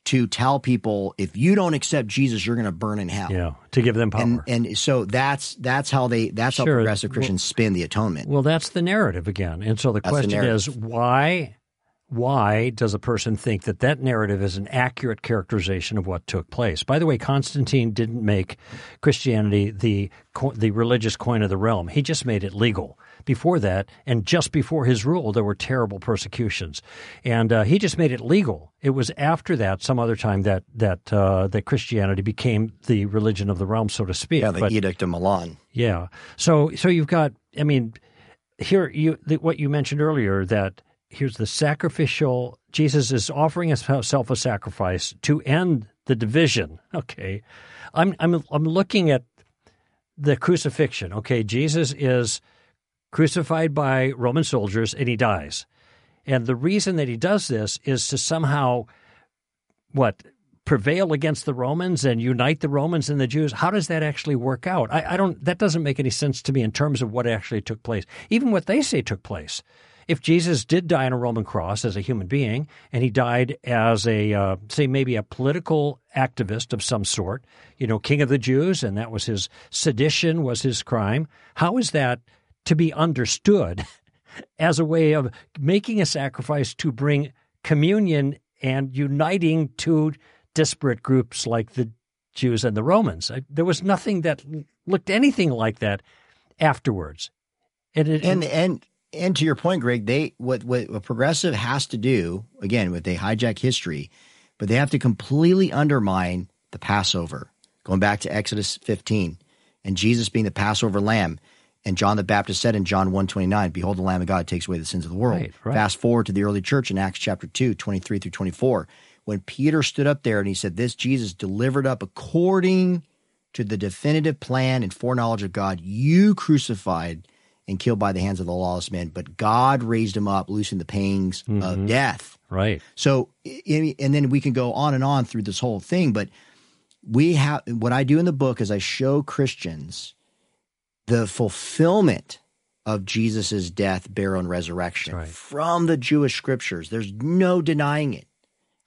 to tell people if you don't accept Jesus, you're going to burn in hell. Yeah, to give them power. And and so that's that's how they that's how progressive Christians spin the atonement. Well, that's the narrative again. And so the the question narrative. is why why does a person think that that narrative is an accurate characterization of what took place? By the way, Constantine didn't make Christianity the the religious coin of the realm. He just made it legal. Before that, and just before his rule, there were terrible persecutions, and uh, he just made it legal. It was after that, some other time, that that uh, that Christianity became the religion of the realm, so to speak. yeah, the But- Edict of Milan. yeah. So so you've got I mean here you the, what you mentioned earlier that here's the sacrificial Jesus is offering himself a sacrifice to end the division. Okay. I'm I'm I'm looking at the crucifixion. Okay, Jesus is crucified by Roman soldiers and he dies. And the reason that he does this is to somehow what prevail against the Romans and unite the Romans and the Jews. How does that actually work out? I, I don't. That doesn't make any sense to me in terms of what actually took place. Even what they say took place. If Jesus did die on a Roman cross as a human being, and he died as a uh, say maybe a political activist of some sort, you know, king of the Jews, and that was his sedition was his crime. How is that to be understood as a way of making a sacrifice to bring communion and uniting two disparate groups like the Jews and the Romans. I, there was nothing that looked anything like that afterwards. And, it, And and and to your point, Greg, they what what a progressive has to do again with they hijack history, but they have to completely undermine the Passover. Going back to Exodus 15, and Jesus being the Passover lamb, and John the Baptist said in John 129, Behold the Lamb of God takes away the sins of the world. Right, right. Fast forward to the early church in Acts chapter 2, 23 through 24, when Peter stood up there and he said, This Jesus delivered up according to the definitive plan and foreknowledge of God, you crucified and killed by the hands of the lawless men, but God raised him up, loosing the pangs Mm-hmm. of death. right. So, and then we can go on and on through this whole thing, but we have what I do in the book is I show Christians the fulfillment of Jesus's death, burial, and resurrection right. from the Jewish scriptures. There's no denying it.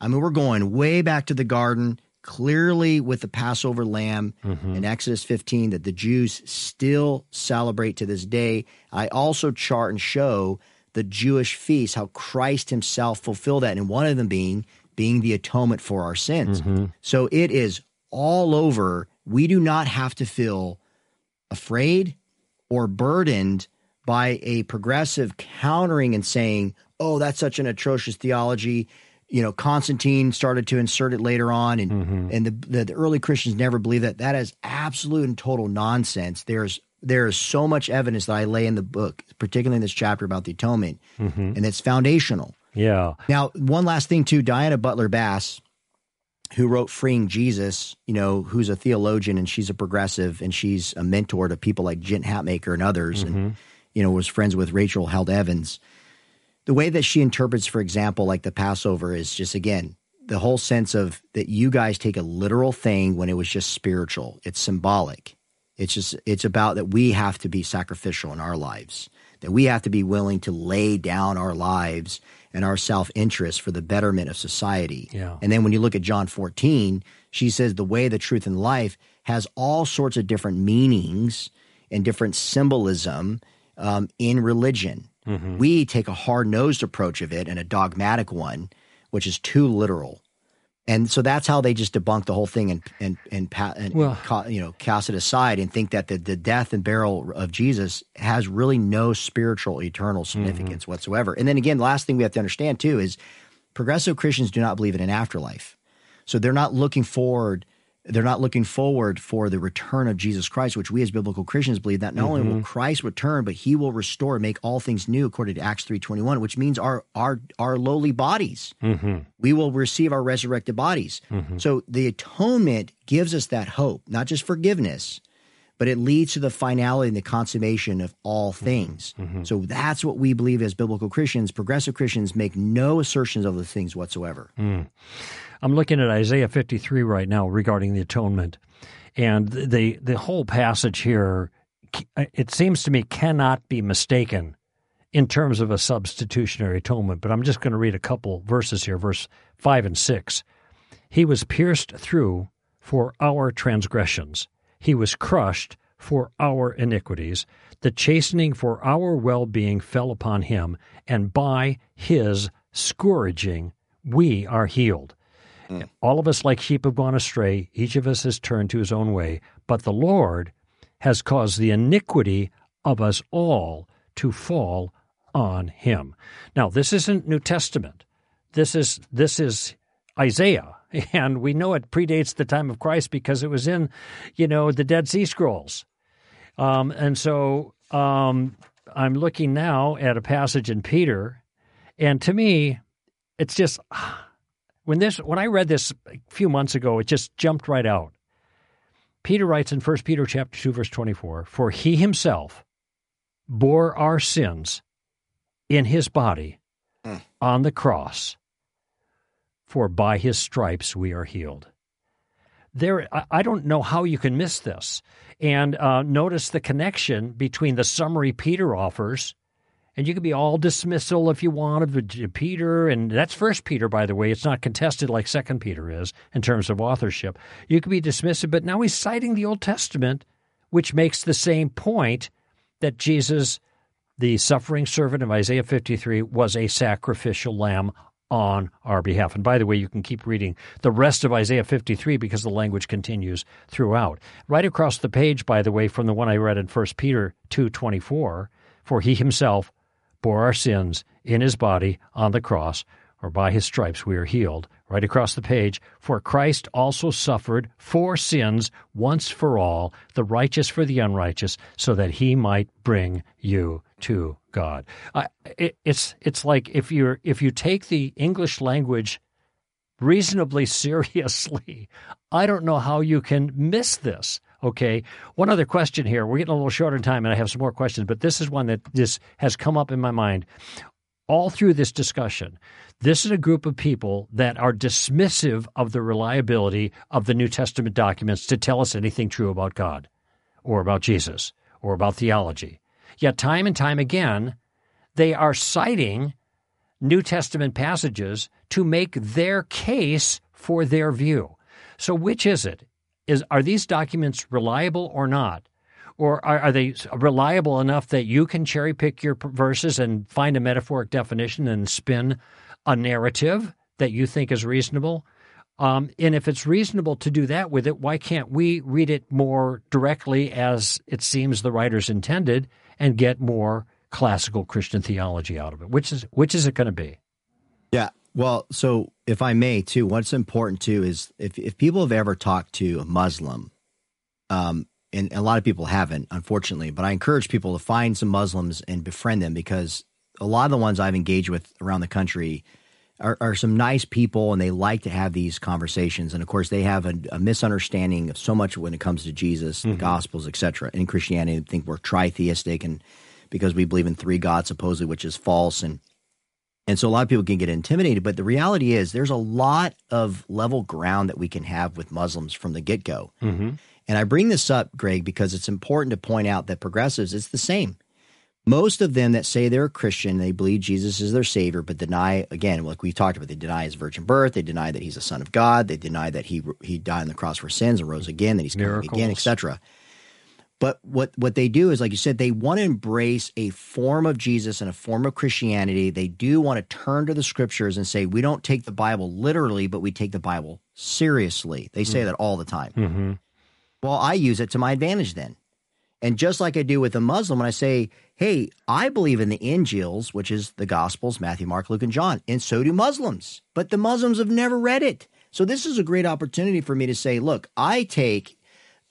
I mean, we're going way back to the garden, clearly with the Passover lamb Mm-hmm. in Exodus 15 that the Jews still celebrate to this day. I also chart and show the Jewish feasts, how Christ himself fulfilled that, and one of them being being the atonement for our sins. Mm-hmm. So it is all over. We do not have to feel afraid or burdened by a progressive countering and saying, "Oh, that's such an atrocious theology." You know, Constantine started to insert it later on, and Mm-hmm. and the, the the early Christians never believed that. That is absolute and total nonsense. There's there is so much evidence that I lay in the book, particularly in this chapter about the atonement, Mm-hmm. and it's foundational. Yeah. Now, one last thing too, Diana Butler Bass, who wrote Freeing Jesus, you know, who's a theologian and she's a progressive and she's a mentor to people like Jen Hatmaker and others, and you know, was friends with Rachel Held Evans. The way that she interprets, for example, like the Passover is just again the whole sense of that you guys take a literal thing when it was just spiritual. It's symbolic. It's just it's about that we have to be sacrificial in our lives. That we have to be willing to lay down our lives and our self interest for the betterment of society. Yeah. And then when you look at John 14, she says the way, the truth, and life has all sorts of different meanings and different symbolism um, in religion. Mm-hmm. We take a hard nosed approach of it and a dogmatic one, which is too literal. And so that's how they just debunk the whole thing and and and, and Well- ca- you know cast it aside and think that the, the death and burial of Jesus has really no spiritual eternal mm-hmm. significance whatsoever. And then again, the last thing we have to understand too is progressive Christians do not believe in an afterlife. So they're not looking forward. They're not looking forward for the return of Jesus Christ, which we as biblical Christians believe that not only will mm-hmm. Christ return, but He will restore, and make all things new, according to Acts three twenty one, which means our our our lowly bodies Mm-hmm. we will receive our resurrected bodies. Mm-hmm. So the atonement gives us that hope, not just forgiveness, but it leads to the finality and the consummation of all mm-hmm. things. So that's what we believe as biblical Christians. Progressive Christians make no assertions of the things whatsoever. Mm. I'm looking at Isaiah 53 right now regarding the atonement, and the the whole passage here, uh, it seems to me, cannot be mistaken in terms of a substitutionary atonement. But I'm just going to read a couple verses here, verse five and six. He was pierced through for our transgressions; he was crushed for our iniquities. The chastening for our well-being fell upon him, and by his scourging we are healed. All of us, like sheep, have gone astray. Each of us has turned to his own way. But the Lord has caused the iniquity of us all to fall on him. Now, this isn't New Testament. This is this is Isaiah, and we know it predates the time of Christ because it was in, you know, the Dead Sea Scrolls. Um, and so um, I'm looking now at a passage in Peter, and to me, it's just when this when I read this a few months ago, it just jumped right out. Peter writes in 1 Peter chapter 2 verse 24, "For he himself bore our sins in his body on the cross, for by his stripes we are healed." There, I- I don't know how you can miss this. And uh, notice the connection between the summary Peter offers and you can be all dismissal if you want of Peter, and that's First Peter, by the way. It's not contested like Second Peter is in terms of authorship. You can be dismissive, but now he's citing the Old Testament, which makes the same point that Jesus, the suffering servant of Isaiah 53, was a sacrificial lamb on our behalf. And by the way, you can keep reading the rest of Isaiah 53 because the language continues throughout. Right across the page, by the way, from the one I read in 1 Peter 2:24, for he himself bore our sins in his body on the cross, or by his stripes we are healed. Right across the page, for Christ also suffered for sins once for all, the righteous for the unrighteous, so that he might bring you to God. I, it, it's it's like if you if you take the English language reasonably seriously, I don't know how you can miss this. Okay. One other question here. We're getting a little short on time, and I have some more questions, but this is one that just has come up in my mind all through this discussion. This is a group of people that are dismissive of the reliability of the New Testament documents to tell us anything true about God or about Jesus or about theology. Yet, time and time again, they are citing New Testament passages to make their case for their view. So which is it? Is are these documents reliable or not? Or are, are they reliable enough that you can cherry pick your verses and find a metaphoric definition and spin a narrative that you think is reasonable? Um, and if it's reasonable to do that with it, why can't we read it more directly as it seems the writers intended and get more classical Christian theology out of it? Which is which is it going to be? Yeah. Well, so if I may too, what's important too is if if people have ever talked to a Muslim, um, and a lot of people haven't, unfortunately, but I encourage people to find some Muslims and befriend them because a lot of the ones I've engaged with around the country are, are some nice people and they like to have these conversations. And of course, they have a, a misunderstanding of so much when it comes to Jesus, mm-hmm. the Gospels, etc. In Christianity, they think we're tritheistic and because we believe in three gods, supposedly, which is false. And and so a lot of people can get intimidated. But the reality is, there's a lot of level ground that we can have with Muslims from the get go. Mm-hmm. And I bring this up, Greg, because it's important to point out that progressives, it's the same. Most of them that say they're a Christian, they believe Jesus is their savior, but deny again, like we talked about, they deny his virgin birth, they deny that he's a son of God, they deny that he he died on the cross for sins and rose again, that he's coming again, etc. But what what they do is, like you said, they want to embrace a form of Jesus and a form of Christianity. They do want to turn to the scriptures and say, we don't take the Bible literally, but we take the Bible seriously. They say mm. that all the time. Mm-hmm. Well, I use it to my advantage then. And just like I do with a Muslim, when I say, hey, I believe in the Injils, which is the Gospels, Matthew, Mark, Luke, and John, and so do Muslims. But the Muslims have never read it. So this is a great opportunity for me to say, look, I take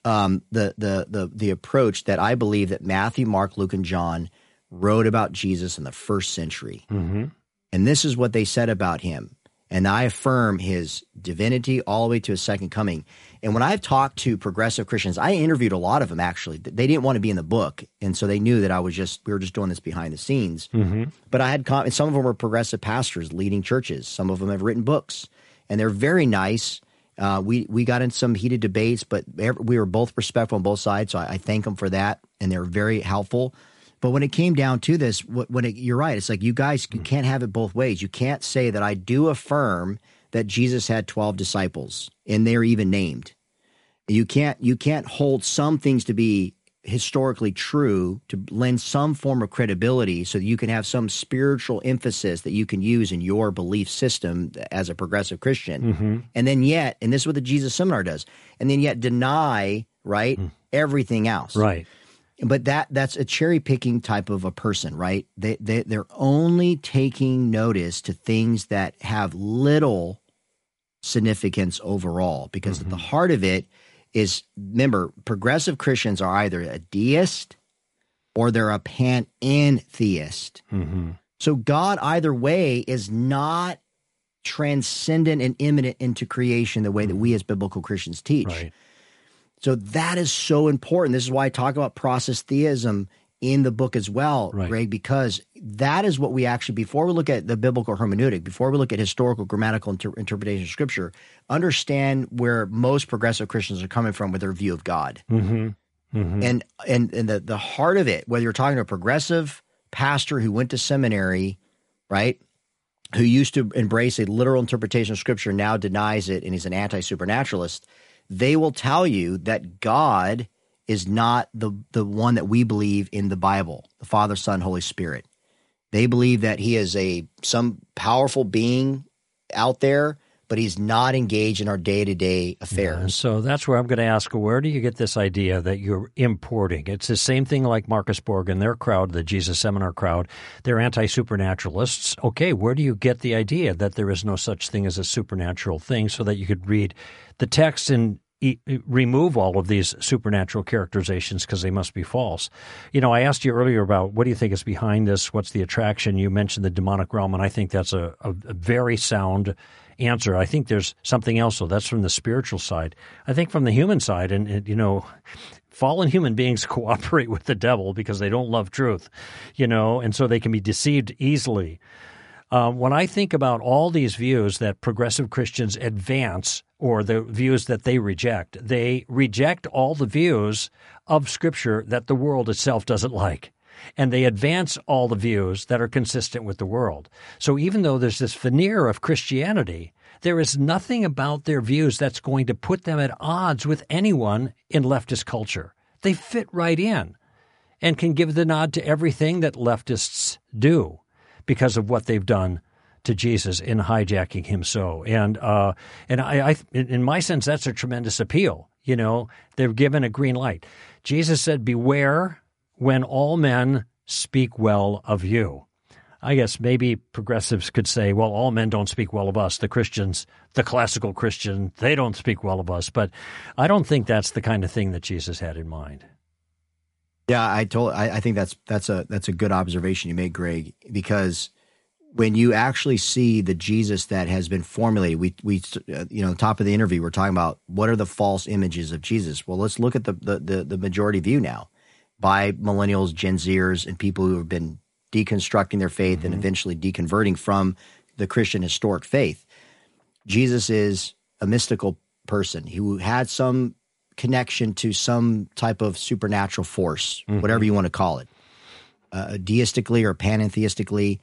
um, the, the, the, the approach that I believe that Matthew, Mark, Luke, and John wrote about Jesus in the first century. Mm-hmm. And this is what they said about him. And I affirm his divinity all the way to his second coming. And when I've talked to progressive Christians, I interviewed a lot of them actually. They didn't want to be in the book, and so they knew that I was just we were just doing this behind the scenes. Mm-hmm. But I had some of them were progressive pastors leading churches. Some of them have written books, and they're very nice. Uh, we we got in some heated debates, but we were both respectful on both sides. So I, I thank them for that, and they're very helpful. But when it came down to this, when it, you're right, it's like you guys you can't have it both ways. You can't say that I do affirm that Jesus had 12 disciples and they're even named. You can't you can't hold some things to be historically true to lend some form of credibility so that you can have some spiritual emphasis that you can use in your belief system as a progressive Christian. Mm-hmm. And then yet, and this is what the Jesus seminar does, and then yet deny, right, mm. everything else. Right. But that that's a cherry picking type of a person, right? They, they they're only taking notice to things that have little significance overall because mm-hmm. at the mm-hmm. heart of it is remember progressive christians are either a deist or they're a panentheist mm-hmm. so god either way is not transcendent and immanent into creation the way that we mm-hmm. as biblical christians teach right. so that is so important this is why i talk about process theism in the book as well, right. Greg, because that is what we actually, before we look at the biblical hermeneutic, before we look at historical grammatical inter- interpretation of scripture, understand where most progressive Christians are coming from with their view of God. Mm-hmm. Mm-hmm. And, and, and the, the heart of it, whether you're talking to a progressive pastor who went to seminary, right? Who used to embrace a literal interpretation of scripture, now denies it and he's an anti supernaturalist, they will tell you that God is not the the one that we believe in the Bible, the Father, Son, Holy Spirit. They believe that he is a some powerful being out there, but he's not engaged in our day-to-day affairs. Yeah, so that's where I'm going to ask, where do you get this idea that you're importing? It's the same thing like Marcus Borg and their crowd, the Jesus Seminar crowd. They're anti-supernaturalists. Okay, where do you get the idea that there is no such thing as a supernatural thing so that you could read the text remove all of these supernatural characterizations because they must be false. You know, I asked you earlier about what do you think is behind this? What's the attraction? You mentioned the demonic realm, and I think that's a, a, a very sound answer. I think there's something else, though. That's from the spiritual side. I think from the human side, and, and you know, fallen human beings cooperate with the devil because they don't love truth, you know, and so they can be deceived easily. Uh, when I think about all these views that progressive Christians advance or the views that they reject, they reject all the views of Scripture that the world itself doesn't like. and they advance all the views that are consistent with the world. So even though there's this veneer of Christianity, there is nothing about their views that's going to put them at odds with anyone in leftist culture. They fit right in and can give the nod to everything that leftists do because of what they've done to Jesus in hijacking him so. And uh, and I, I, in my sense, that's a tremendous appeal. You know, they're given a green light. Jesus said, "Beware when all men speak well of you." I guess maybe progressives could say, well, all men don't speak well of us. The Christians, the classical Christian, they don't speak well of us. But I don't think that's the kind of thing that Jesus had in mind. Yeah, I told. I, I think that's that's a that's a good observation you made, Greg, because when you actually see the Jesus that has been formulated, we we uh, you know, top of the interview, we're talking about what are the false images of Jesus. Well, let's look at the the the, the majority view now by millennials, Gen Zers, and people who have been deconstructing their faith mm-hmm. and eventually deconverting from the Christian historic faith. Jesus is a mystical person who had some connection to some type of supernatural force, mm-hmm. whatever you want to call it, uh, deistically or pantheistically,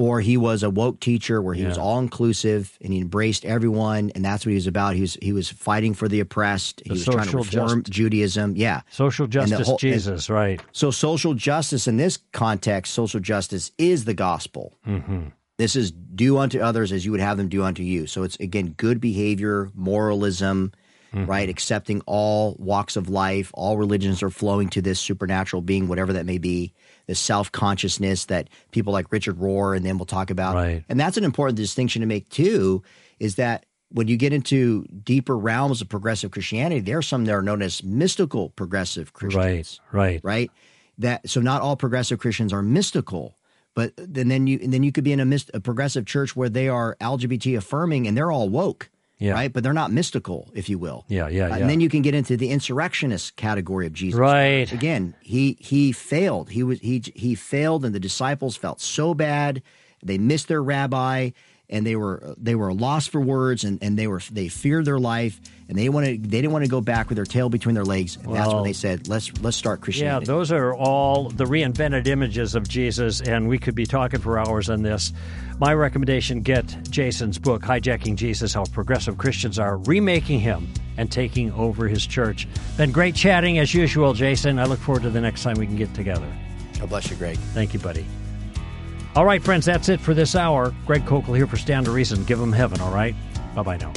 or he was a woke teacher where he yeah. was all inclusive and he embraced everyone, and that's what he was about. He was he was fighting for the oppressed. The he was trying to reform just, Judaism. Yeah, social justice, whole, Jesus, right? So social justice in this context, social justice is the gospel. Mm-hmm. This is do unto others as you would have them do unto you. So it's again good behavior, moralism, mm-hmm. right? Accepting all walks of life, all religions are flowing to this supernatural being, whatever that may be, the self consciousness that people like Richard Rohr and then we'll talk about. Right. And that's an important distinction to make too, is that when you get into deeper realms of progressive Christianity, there are some that are known as mystical progressive Christians. Right, right. Right. That so not all progressive Christians are mystical. But then, then you and then you could be in a, mist, a progressive church where they are LGBT affirming and they're all woke yeah. right? But they're not mystical, if you will. Yeah, yeah, uh, yeah. And then you can get into the insurrectionist category of Jesus. Right. Again, he he failed. He was he he failed, and the disciples felt so bad. They missed their rabbi, and they were they were lost for words, and, and they were they feared their life, and they wanted they didn't want to go back with their tail between their legs. And well, that's when they said, "Let's let's start Christianity." Yeah, those are all the reinvented images of Jesus, and we could be talking for hours on this. My recommendation: get Jason's book, "Hijacking Jesus: How Progressive Christians Are Remaking Him and Taking Over His Church." Been great chatting as usual, Jason. I look forward to the next time we can get together. God bless you, Greg. Thank you, buddy. All right, friends, that's it for this hour. Greg Koukl here for Stand to Reason. Give them heaven, all right? Bye bye now.